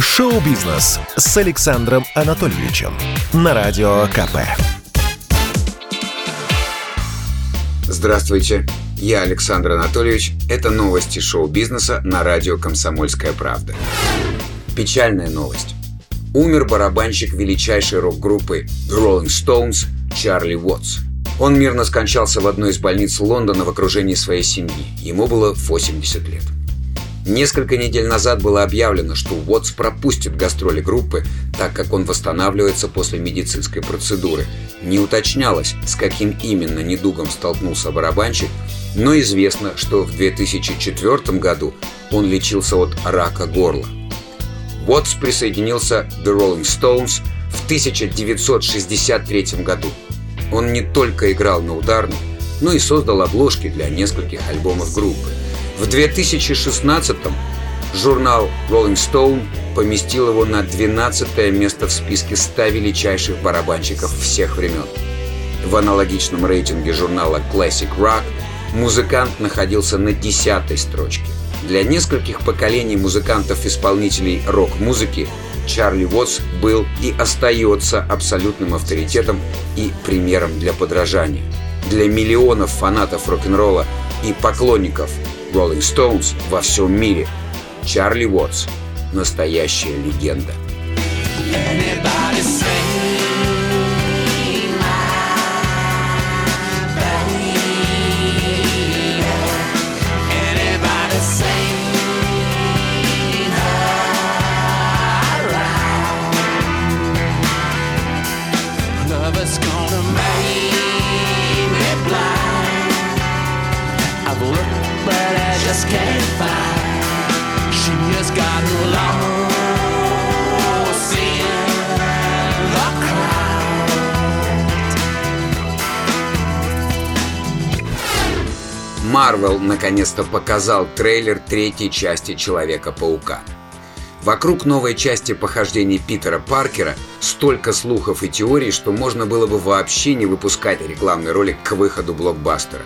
Шоу-бизнес с Александром Анатольевичем на Радио КП. Здравствуйте, я Александр Анатольевич. Это новости шоу-бизнеса на радио «Комсомольская правда». Печальная новость. Умер барабанщик величайшей рок-группы The Rolling Stones Чарли Уотс. Он мирно скончался в одной из больниц Лондона в окружении своей семьи. Ему было 80 лет. Несколько недель назад было объявлено, что Уотс пропустит гастроли группы, так как он восстанавливается после медицинской процедуры. Не уточнялось, с каким именно недугом столкнулся барабанщик, но известно, что в 2004 году он лечился от рака горла. Уотс присоединился к The Rolling Stones в 1963 году. Он не только играл на ударных, но и создал обложки для нескольких альбомов группы. В 2016-м журнал Rolling Stone поместил его на 12 место в списке 100 величайших барабанщиков всех времен. В аналогичном рейтинге журнала Classic Rock музыкант находился на 10 строчке. Для нескольких поколений музыкантов-исполнителей рок-музыки Чарли Уотс был и остается абсолютным авторитетом и примером для подражания. Для миллионов фанатов рок-н-ролла и поклонников Rolling Stones во всем мире. Чарли Уотс – настоящая легенда. Марвел наконец-то показал трейлер третьей части Человека-паука. Вокруг новой части похождений Питера Паркера столько слухов и теорий, что можно было бы вообще не выпускать рекламный ролик к выходу блокбастера.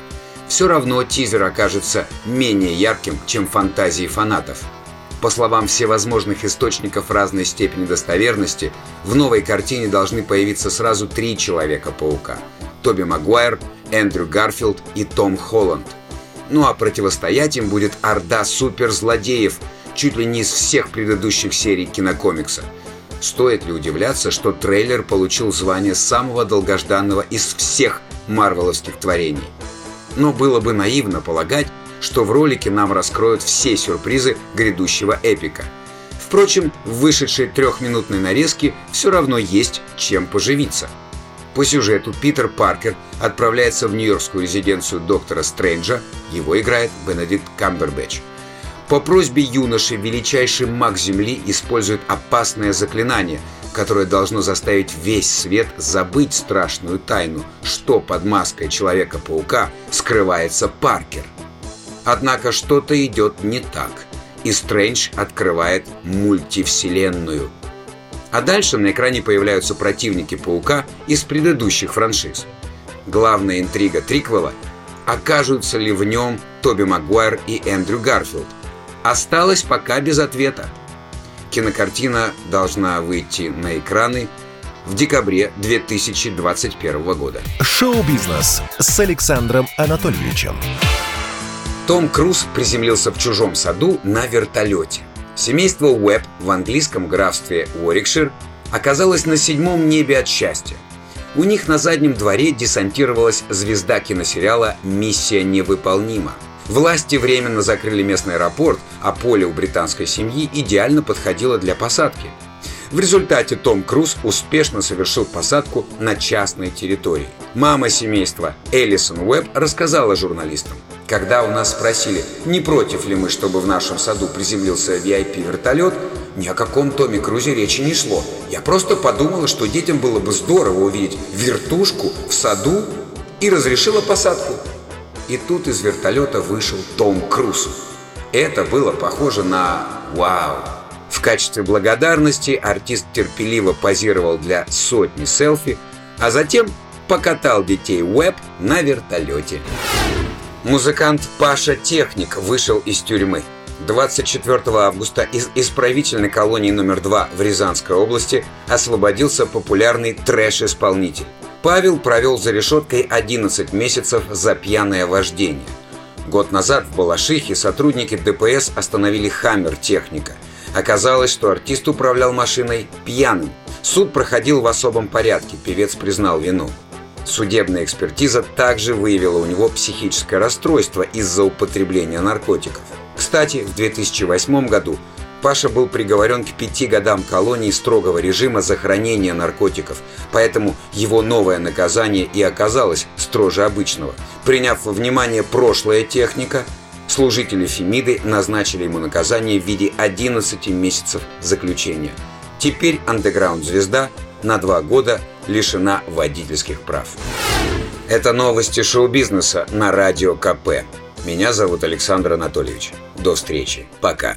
Все равно тизер окажется менее ярким, чем фантазии фанатов. По словам всевозможных источников разной степени достоверности, в новой картине должны появиться сразу три Человека-паука – Тоби Магуайр, Эндрю Гарфилд и Том Холланд – ну а противостоять им будет орда суперзлодеев, чуть ли не из всех предыдущих серий кинокомикса. Стоит ли удивляться, что трейлер получил звание самого долгожданного из всех марвеловских творений? Но было бы наивно полагать, что в ролике нам раскроют все сюрпризы грядущего эпика. Впрочем, в вышедшей трехминутной нарезке все равно есть чем поживиться – по сюжету Питер Паркер отправляется в нью-йоркскую резиденцию доктора Стрэнджа, его играет Бенедикт Камбербэтч. По просьбе юноши величайший маг Земли использует опасное заклинание, которое должно заставить весь свет забыть страшную тайну, что под маской Человека-паука скрывается Паркер. Однако что-то идет не так, и Стрэндж открывает мультивселенную – а дальше на экране появляются противники Паука из предыдущих франшиз. Главная интрига триквела – окажутся ли в нем Тоби Магуайр и Эндрю Гарфилд. Осталось пока без ответа. Кинокартина должна выйти на экраны в декабре 2021 года. Шоу-бизнес с Александром Анатольевичем. Том Круз приземлился в чужом саду на вертолете. Семейство Уэбб в английском графстве Уорикшир оказалось на седьмом небе от счастья. У них на заднем дворе десантировалась звезда киносериала «Миссия невыполнима». Власти временно закрыли местный аэропорт, а поле у британской семьи идеально подходило для посадки. В результате Том Круз успешно совершил посадку на частной территории. Мама семейства Элисон Уэбб рассказала журналистам – когда у нас спросили, не против ли мы, чтобы в нашем саду приземлился VIP-вертолет, ни о каком Томе Крузе речи не шло. Я просто подумала, что детям было бы здорово увидеть вертушку в саду и разрешила посадку. И тут из вертолета вышел Том Круз. Это было похоже на «Вау!». В качестве благодарности артист терпеливо позировал для сотни селфи, а затем покатал детей Уэб на вертолете. Музыкант Паша Техник вышел из тюрьмы. 24 августа из исправительной колонии номер 2 в Рязанской области освободился популярный трэш-исполнитель. Павел провел за решеткой 11 месяцев за пьяное вождение. Год назад в Балашихе сотрудники ДПС остановили «Хаммер» техника. Оказалось, что артист управлял машиной пьяным. Суд проходил в особом порядке, певец признал вину. Судебная экспертиза также выявила у него психическое расстройство из-за употребления наркотиков. Кстати, в 2008 году Паша был приговорен к пяти годам колонии строгого режима за хранение наркотиков, поэтому его новое наказание и оказалось строже обычного. Приняв во внимание прошлое техника, служители Фемиды назначили ему наказание в виде 11 месяцев заключения. Теперь андеграунд-звезда на два года лишена водительских прав. Это новости шоу-бизнеса на Радио КП. Меня зовут Александр Анатольевич. До встречи. Пока.